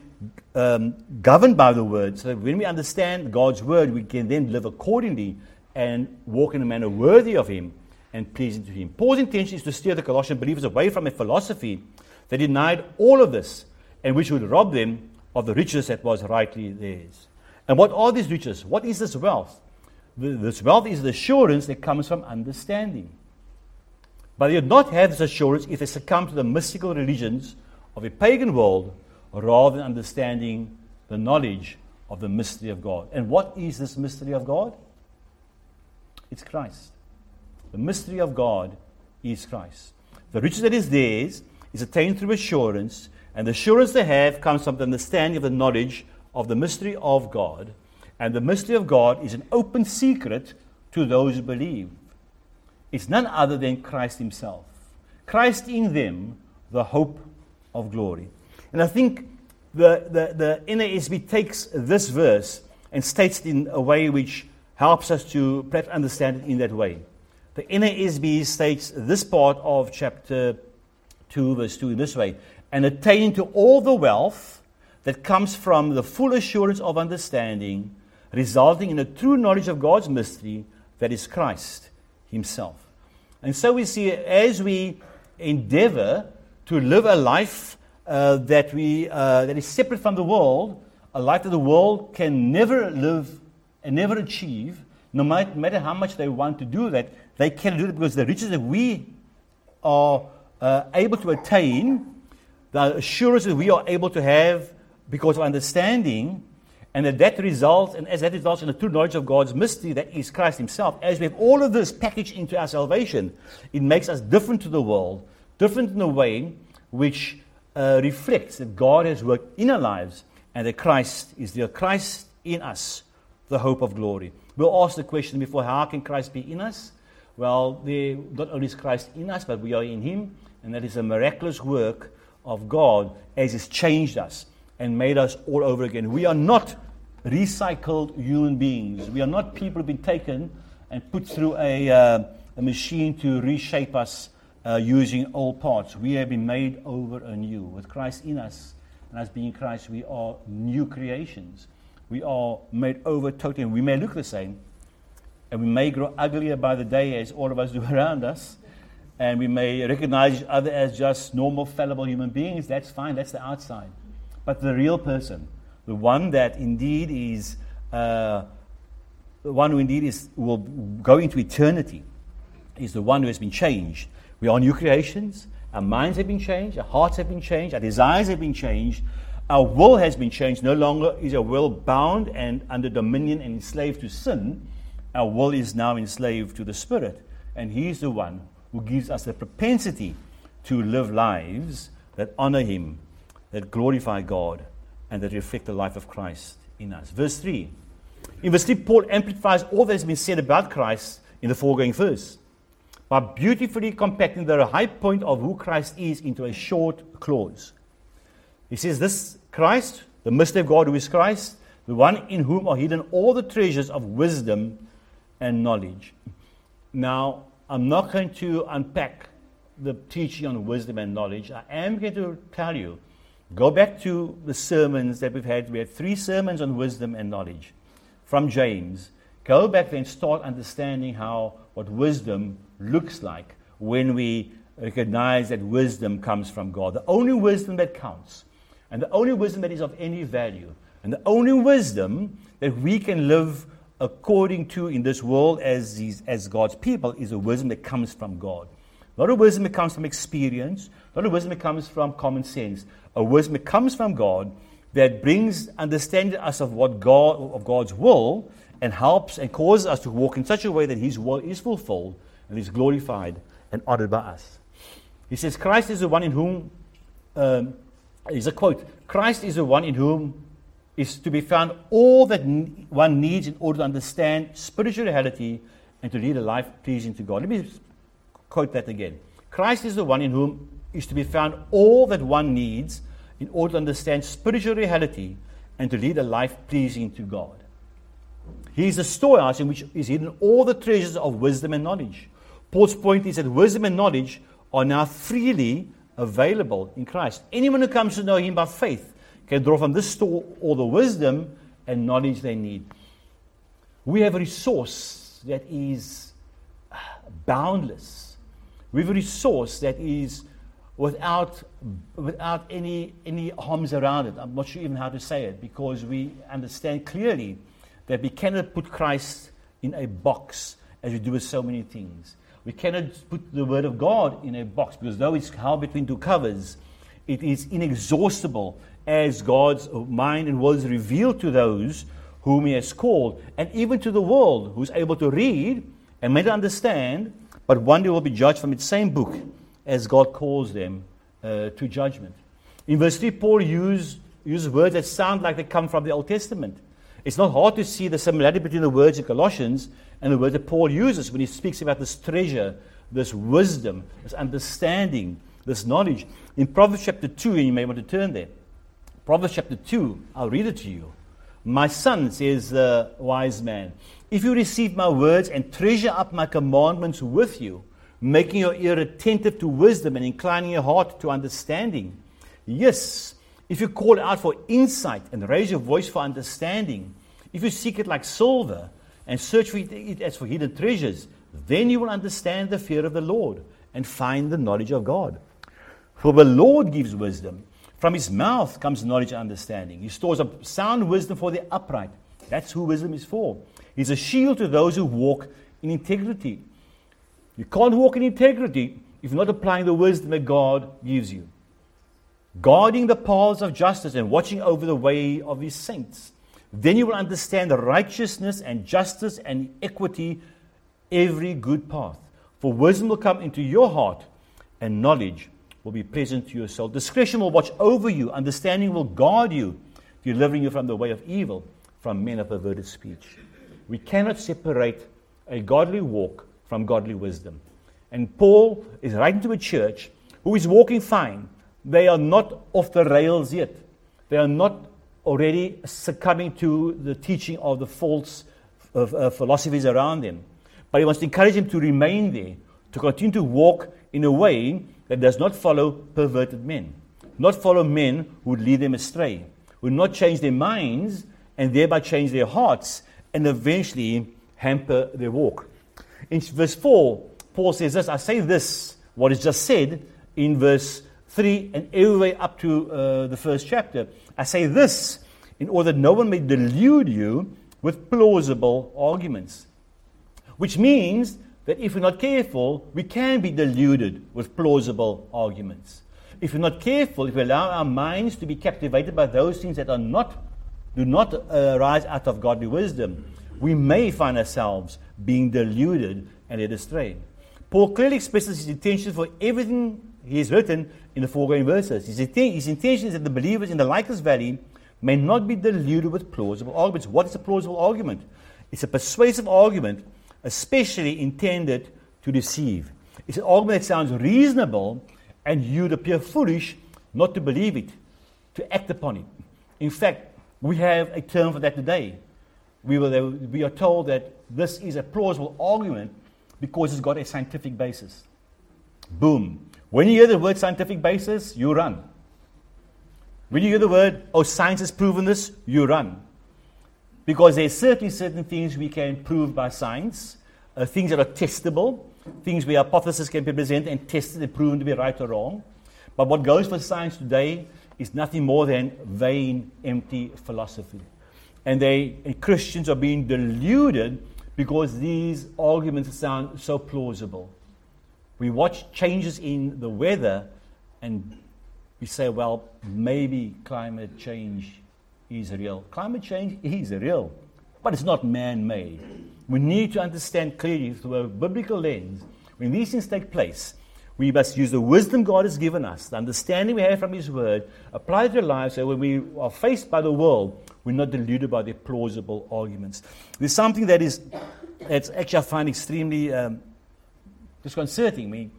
um, governed by the Word, so that when we understand God's Word, we can then live accordingly and walk in a manner worthy of Him and pleasing to Him. Paul's intention is to steer the Colossian believers away from a philosophy that denied all of this and which would rob them of the riches that was rightly theirs. And what are these riches? What is this wealth? This wealth is the assurance that comes from understanding. But they would not have this assurance if they succumbed to the mystical religions of a pagan world rather than understanding the knowledge of the mystery of God. And what is this mystery of God? It's Christ. The mystery of God is Christ. The riches that is theirs is attained through assurance, and the assurance they have comes from the understanding of the knowledge of the mystery of God. And the mystery of God is an open secret to those who believe. It's none other than Christ Himself. Christ in them, the hope of glory. And I think the, the, the NASB takes this verse and states it in a way which helps us to perhaps understand it in that way. The NASB states this part of chapter 2, verse 2 in this way and attaining to all the wealth that comes from the full assurance of understanding, resulting in a true knowledge of God's mystery that is Christ Himself. And so we see as we endeavor to live a life uh, that, we, uh, that is separate from the world, a life that the world can never live and never achieve, no matter how much they want to do that, they cannot do it because the riches that we are uh, able to attain, the assurance that we are able to have because of understanding, and that that results, and as that results in a true knowledge of God's mystery, that is Christ Himself. As we have all of this packaged into our salvation, it makes us different to the world, different in a way which uh, reflects that God has worked in our lives and that Christ is the Christ in us the hope of glory. We'll ask the question before how can Christ be in us? Well, not only is Christ in us, but we are in Him, and that is a miraculous work of God as He's changed us and made us all over again. We are not recycled human beings. We are not people who've been taken and put through a, uh, a machine to reshape us uh, using old parts. We have been made over anew. With Christ in us, and as being Christ, we are new creations we are made over totally. We may look the same, and we may grow uglier by the day as all of us do [LAUGHS] around us, and we may recognize each other as just normal, fallible human beings. That's fine, that's the outside. But the real person, the one that indeed is, uh, the one who indeed is, will go into eternity, is the one who has been changed. We are new creations. Our minds have been changed, our hearts have been changed, our desires have been changed, our will has been changed. No longer is our will bound and under dominion and enslaved to sin, our will is now enslaved to the Spirit. And He is the one who gives us the propensity to live lives that honor Him, that glorify God, and that reflect the life of Christ in us. Verse 3. In verse 3, Paul amplifies all that has been said about Christ in the foregoing verse by beautifully compacting the high point of who Christ is into a short clause. He says, This Christ, the mystery of God who is Christ, the one in whom are hidden all the treasures of wisdom and knowledge. Now, I'm not going to unpack the teaching on wisdom and knowledge. I am going to tell you go back to the sermons that we've had. We had three sermons on wisdom and knowledge from James. Go back there and start understanding how what wisdom looks like when we recognize that wisdom comes from God. The only wisdom that counts, and the only wisdom that is of any value, and the only wisdom that we can live according to in this world as, as God's people is a wisdom that comes from God. Not a wisdom that comes from experience, not a wisdom that comes from common sense. A wisdom that comes from God that brings understanding us of what God of God's will and helps and causes us to walk in such a way that His will is fulfilled and is glorified and honored by us. He says, Christ is the one in whom, um, is a quote, Christ is the one in whom is to be found all that one needs in order to understand spiritual reality and to lead a life pleasing to God. Let me quote that again. Christ is the one in whom is to be found all that one needs in order to understand spiritual reality and to lead a life pleasing to God. He is the storehouse in which is hidden all the treasures of wisdom and knowledge. Paul's point is that wisdom and knowledge are now freely available in Christ. Anyone who comes to know Him by faith can draw from this store all the wisdom and knowledge they need. We have a resource that is uh, boundless. We have a resource that is without, without any, any harms around it. I'm not sure even how to say it because we understand clearly that we cannot put Christ in a box as we do with so many things. We cannot put the Word of God in a box because though it's held between two covers, it is inexhaustible as God's mind and will is revealed to those whom He has called, and even to the world who's able to read and may understand, but one day will be judged from its same book as God calls them uh, to judgment. In verse 3, Paul uses use words that sound like they come from the Old Testament. It's not hard to see the similarity between the words in Colossians and the word that Paul uses when he speaks about this treasure, this wisdom, this understanding, this knowledge. In Proverbs chapter 2, and you may want to turn there. Proverbs chapter 2, I'll read it to you. My son, says the wise man, if you receive my words and treasure up my commandments with you, making your ear attentive to wisdom and inclining your heart to understanding. Yes, if you call out for insight and raise your voice for understanding, if you seek it like silver and search for it as for hidden treasures, then you will understand the fear of the Lord and find the knowledge of God. For the Lord gives wisdom. From his mouth comes knowledge and understanding. He stores up sound wisdom for the upright. That's who wisdom is for. He's a shield to those who walk in integrity. You can't walk in integrity if you're not applying the wisdom that God gives you. Guarding the paths of justice and watching over the way of his saints. Then you will understand righteousness and justice and equity, every good path. For wisdom will come into your heart, and knowledge will be present to your soul. Discretion will watch over you, understanding will guard you, delivering you from the way of evil, from men of perverted speech. We cannot separate a godly walk from godly wisdom. And Paul is writing to a church who is walking fine. They are not off the rails yet. They are not already succumbing to the teaching of the false uh, philosophies around them. But he wants to encourage them to remain there, to continue to walk in a way that does not follow perverted men, not follow men who would lead them astray, who would not change their minds and thereby change their hearts and eventually hamper their walk. In verse 4, Paul says this I say this, what is just said, in verse 3 and every way up to uh, the first chapter. I say this in order that no one may delude you with plausible arguments. Which means that if we're not careful, we can be deluded with plausible arguments. If we're not careful, if we allow our minds to be captivated by those things that are not, do not uh, arise out of godly wisdom, we may find ourselves being deluded and led astray. Paul clearly expresses his intention for everything he has written in the foregoing verses. His, his intention is that the believers in the Lycus Valley may not be deluded with plausible arguments. What is a plausible argument? It's a persuasive argument, especially intended to deceive. It's an argument that sounds reasonable, and you'd appear foolish not to believe it, to act upon it. In fact, we have a term for that today. We, will, uh, we are told that this is a plausible argument because it's got a scientific basis. Boom. When you hear the word scientific basis, you run. When you hear the word, oh, science has proven this, you run. Because there's certainly certain things we can prove by science, uh, things that are testable, things where hypotheses can be presented and tested and proven to be right or wrong. But what goes for science today is nothing more than vain, empty philosophy. And, they, and Christians are being deluded because these arguments sound so plausible. We watch changes in the weather and we say, well, maybe climate change is real. Climate change is real, but it's not man made. We need to understand clearly through a biblical lens when these things take place. We must use the wisdom God has given us, the understanding we have from His Word, apply it to our lives so when we are faced by the world, we're not deluded by their plausible arguments. There's something that is that's actually I find extremely um, disconcerting. Mean,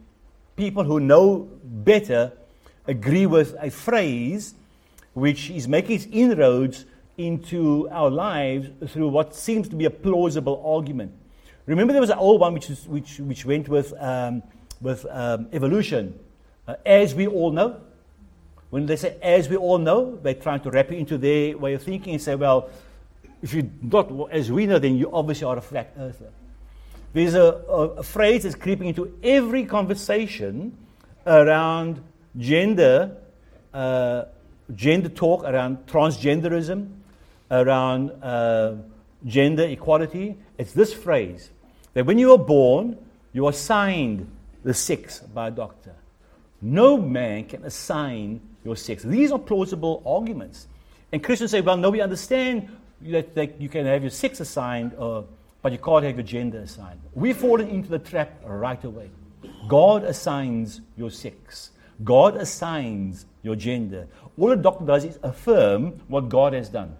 people who know better agree with a phrase which is making its inroads into our lives through what seems to be a plausible argument. Remember, there was an old one which, is, which, which went with, um, with um, evolution. Uh, as we all know, when they say as we all know, they're trying to wrap it into their way of thinking and say, well, if you're not as we know, then you obviously are a flat earther. There's a, a, phrase that's creeping into every conversation around gender, uh, gender talk, around transgenderism, around uh, gender equality. It's this phrase that when you are born, you are assigned the sex by a doctor. No man can assign your sex. These are plausible arguments. And Christians say, well, no, we understand that, that you can have your sex assigned, uh, but you can't have your gender assigned. We've fallen into the trap right away. God assigns your sex. God assigns your gender. All a doctor does is affirm what God has done.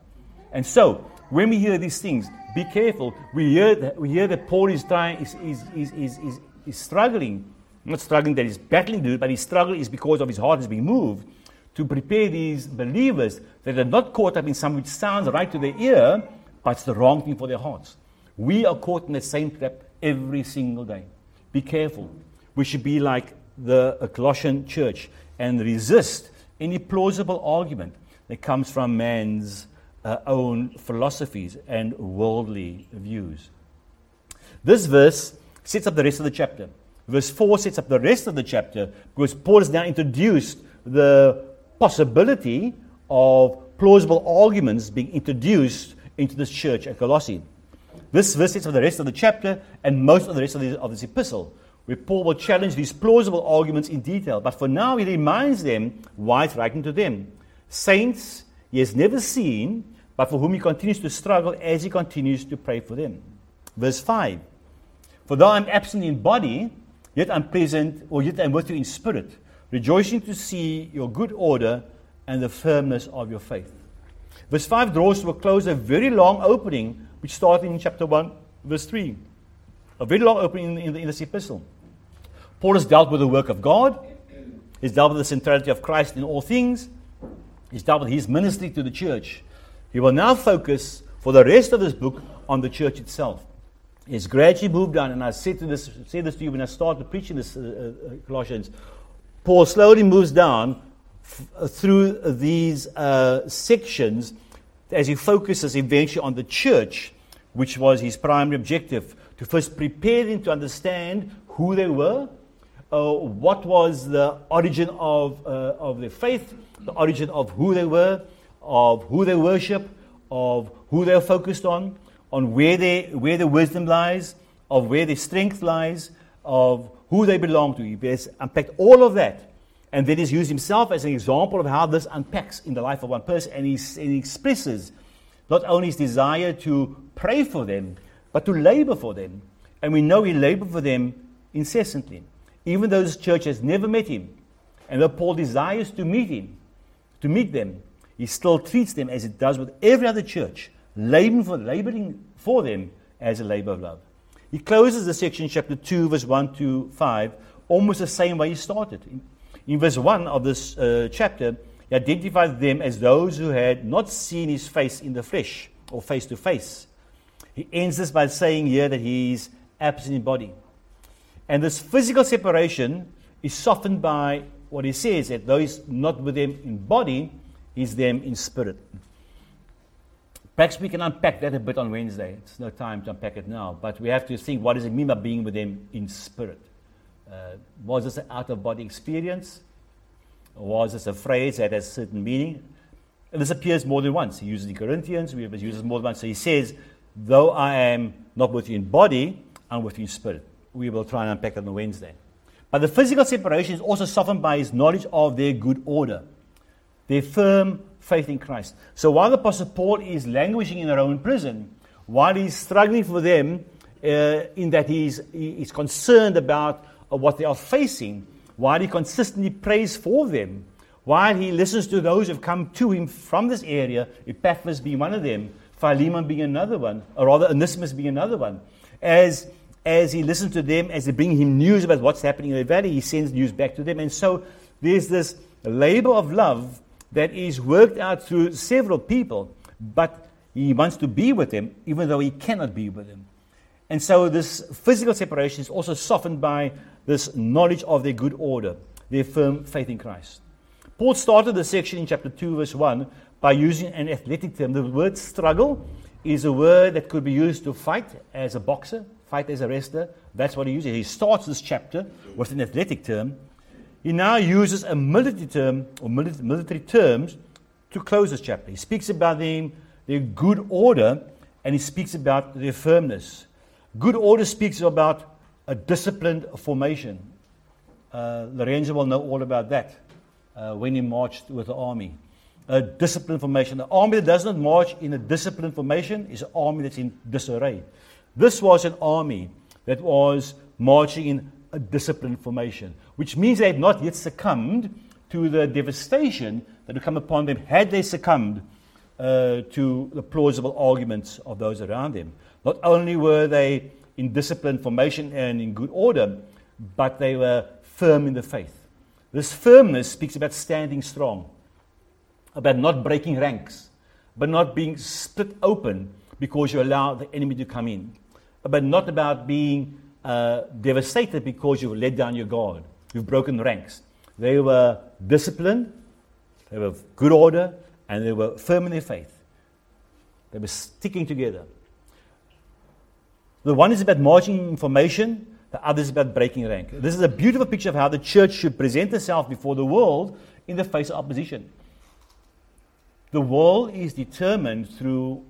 And so, when we hear these things, be careful. We hear that, we hear that Paul is, trying, is, is, is, is, is, is struggling. Not struggling that he's battling to do, but his struggle is because of his heart is being moved to prepare these believers that are not caught up in something which sounds right to their ear, but it's the wrong thing for their hearts. We are caught in the same trap every single day. Be careful. We should be like the Colossian church and resist any plausible argument that comes from man's uh, own philosophies and worldly views. This verse sets up the rest of the chapter. Verse 4 sets up the rest of the chapter because Paul has now introduced the possibility of plausible arguments being introduced into this church at Colossae. This verse sets the rest of the chapter and most of the rest of, of this epistle, where Paul will challenge these plausible arguments in detail. But for now, he reminds them why he's writing to them. Saints he has never seen, but for whom he continues to struggle as he continues to pray for them. Verse 5 For though I'm absent in body, yet I'm present, or yet I'm with you in spirit rejoicing to see your good order and the firmness of your faith. Verse 5 draws to a close a very long opening, which started in chapter 1, verse 3. A very long opening in, in, this epistle. Paul has dealt with the work of God, he's dealt with the centrality of Christ in all things, he's dealt with his ministry to the church. He will now focus for the rest of this book on the church itself. He's gradually moved on, and I said, to this, said this to you when I started preaching this uh, uh, Colossians. Paul slowly moves down f- uh, through these uh, sections as he focuses eventually on the church, which was his primary objective to first prepare them to understand who they were, uh, what was the origin of, uh, of their faith, the origin of who they were, of who they worship, of who they're focused on, on where, they, where their wisdom lies, of where their strength lies, of who they belong to. He unpacked all of that. And then he's used himself as an example of how this unpacks in the life of one person. And, and he expresses not only his desire to pray for them, but to labor for them. And we know he labored for them incessantly. Even though this church has never met him, and though Paul desires to meet him, to meet them, he still treats them as it does with every other church, laboring for, laboring for them as a labor of love. He closes the section, chapter 2, verse 1 to 5, almost the same way he started. In, verse 1 of this uh, chapter, he identified them as those who had not seen his face in the flesh or face to face. He ends this by saying here that he is absent in body. And this physical separation is softened by what he says that those not with them in body is them in spirit. Perhaps we can unpack that a bit on Wednesday. It's no time to unpack it now, but we have to think what does it mean by being with them in spirit? Uh, was this an out of body experience? Was this a phrase that has certain meaning? And this appears more than once. He uses in Corinthians, we uses it more than once. So he says, Though I am not with you in body, I'm with you in spirit. We will try and unpack that on Wednesday. But the physical separation is also softened by his knowledge of their good order, their firm faith in Christ. So while the Apostle Paul is languishing in a Roman prison, while he's struggling for them uh, in that he's, he's concerned about uh, what they are facing, while he consistently prays for them, while he listens to those who have come to him from this area, Epaphras being one of them, Philemon being another one, or rather Onesimus being another one, as as he listens to them, as they bring him news about what's happening in the valley, he sends news back to them. And so there's this labor of love that is worked out through several people, but he wants to be with them, even though he cannot be with them. And so this physical separation is also softened by this knowledge of their good order, their firm faith in Christ. Paul started the section in chapter 2, verse 1, by using an athletic term. The word struggle is a word that could be used to fight as a boxer, fight as a wrestler. That's what he uses. He starts this chapter with an athletic term. He now uses a military term or military terms to close this chapter. He speaks about them, their good order, and he speaks about their firmness. Good order speaks about a disciplined formation. Uh, Lorenzo will know all about that uh, when he marched with the army. A disciplined formation. An army that does not march in a disciplined formation is an army that's in disarray. This was an army that was marching in a disciplined formation, which means they had not yet succumbed to the devastation that would come upon them had they succumbed uh, to the plausible arguments of those around them. Not only were they in disciplined formation and in good order, but they were firm in the faith. This firmness speaks about standing strong, about not breaking ranks, but not being split open because you allow the enemy to come in but not about being uh, devastated because you've let down your guard. You've broken ranks. They were disciplined, they were good order, and they were firm in their faith. They were sticking together. The one is about marching information, the other is about breaking rank. This is a beautiful picture of how the church should present itself before the world in the face of opposition. The world is determined through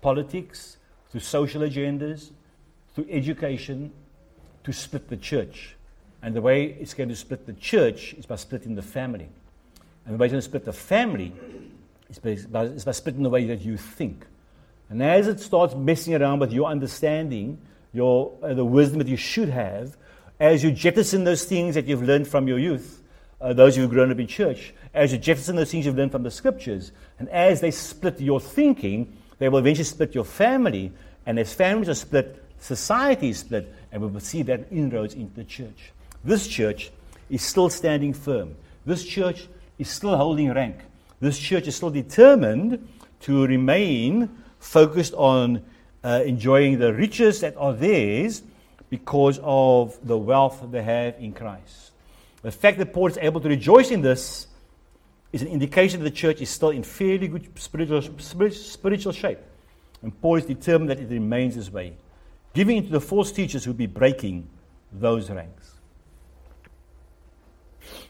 politics, through social agendas, through education to split the church. And the way it's going to split the church is by splitting the family. And the way it's going to split the family is by, is by splitting the way that you think. And as it starts messing around with your understanding, your, uh, the wisdom that you should have, as you jettison those things that you've learned from your youth, uh, those who've grown up in church, as you jettison those things you've learned from the scriptures, and as they split your thinking, they will eventually split your family. And as families are split, society is split, and we will see that inroads into the church. This church is still standing firm. This church is still holding rank. This church is still determined to remain focused on uh, enjoying the riches that are theirs because of the wealth they have in Christ. The fact that Paul is able to rejoice in this is an indication that the church is still in fairly good spiritual, spiritual shape. And Paul is determined that it remains this way. Giving it to the false teachers who be breaking those ranks.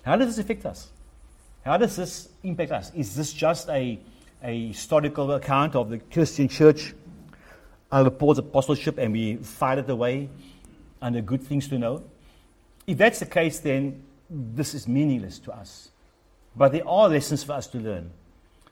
How does this affect us? How does this impact us? Is this just a, a historical account of the Christian church under Paul's apostleship and we file it away under good things to know? If that's the case, then this is meaningless to us. But there are lessons for us to learn.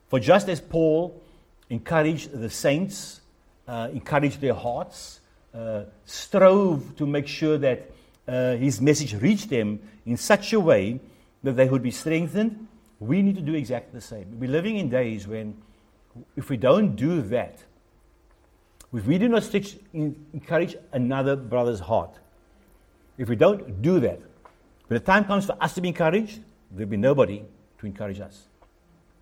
For just as Paul encouraged the saints, uh, encourage their hearts, uh, strove to make sure that uh, his message reached them in such a way that they would be strengthened. We need to do exactly the same. We're living in days when, if we don't do that, if we do not stretch, encourage another brother's heart, if we don't do that, when the time comes for us to be encouraged, there'll be nobody to encourage us.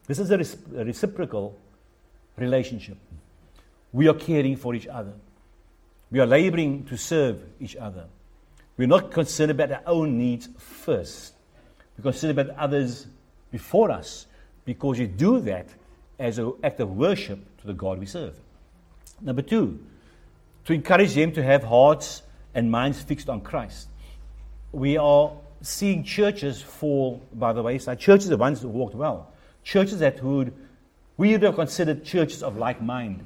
This is a, a reciprocal relationship. We are caring for each other. We are laboring to serve each other. We're not concerned about our own needs first. We're concerned about others before us because you do that as an act of worship to the God we serve. Number two, to encourage them to have hearts and minds fixed on Christ. We are seeing churches fall by the wayside. Churches are ones that walked well. Churches that would, we would have considered churches of like mind.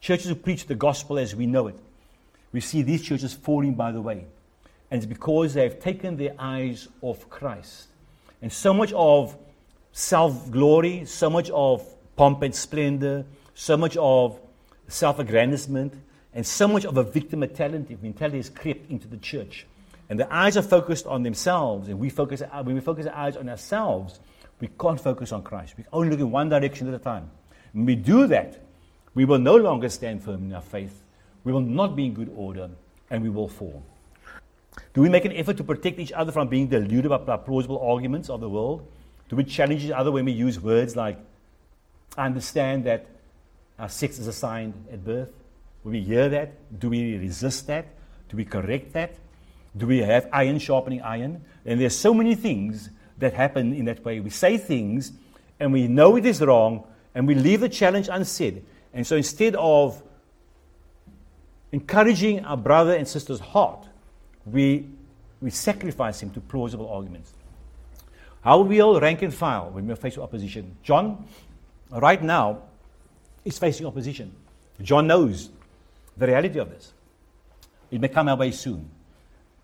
Churches who preach the gospel as we know it. We see these churches falling by the way. And it's because they have taken their eyes off Christ. And so much of self glory, so much of pomp and splendor, so much of self aggrandizement, and so much of a victim mentality, mentality has crept into the church. And the eyes are focused on themselves, and we focus, when we focus our eyes on ourselves, we can't focus on Christ. We only look in one direction at a time. When we do that, we will no longer stand firm in our faith. We will not be in good order, and we will fall. Do we make an effort to protect each other from being deluded by plausible arguments of the world? Do we challenge each other when we use words like, I understand that our sex is assigned at birth? When we hear that, do we resist that? Do we correct that? Do we have iron sharpening iron? And there's so many things that happen in that way. We say things and we know it is wrong and we leave the challenge unsaid. And so instead of encouraging our brother and sister's heart, we, we sacrifice him to plausible arguments. How will we all rank and file when we're faced with opposition? John, right now, is facing opposition. John knows the reality of this. It may come our way soon.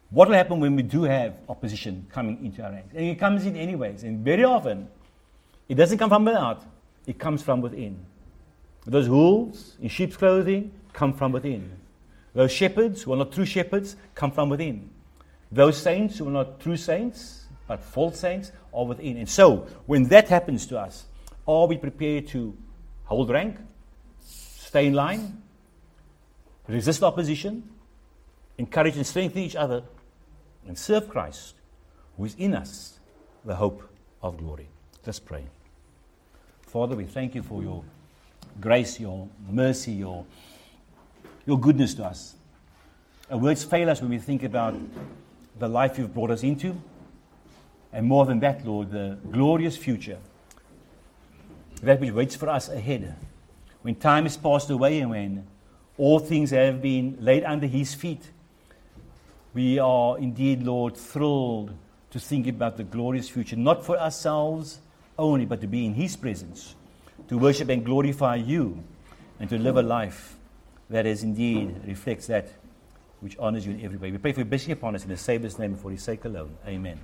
What will happen when we do have opposition coming into our ranks? And it comes in anyways. And very often, it doesn't come from without, it comes from within. Those wolves in sheep's clothing come from within. Those shepherds who are not true shepherds come from within. Those saints who are not true saints, but false saints, are within. And so, when that happens to us, are we prepared to hold rank, stay in line, resist opposition, encourage and strengthen each other, and serve Christ, who is in us, the hope of glory. Let's pray. Father, we thank you for your grace, your mercy, your, your goodness to us. Our words fail us when we think about the life you've brought us into, and more than that, Lord, the glorious future, that which waits for us ahead. When time is passed away and when all things have been laid under His feet we are indeed, Lord, thrilled to think about the glorious future, not for ourselves only, but to be in His presence, to worship and glorify you, and to live a life that is indeed reflects that which honors you in every way. We pray for your blessing upon us in the Savior's name for His sake alone. Amen.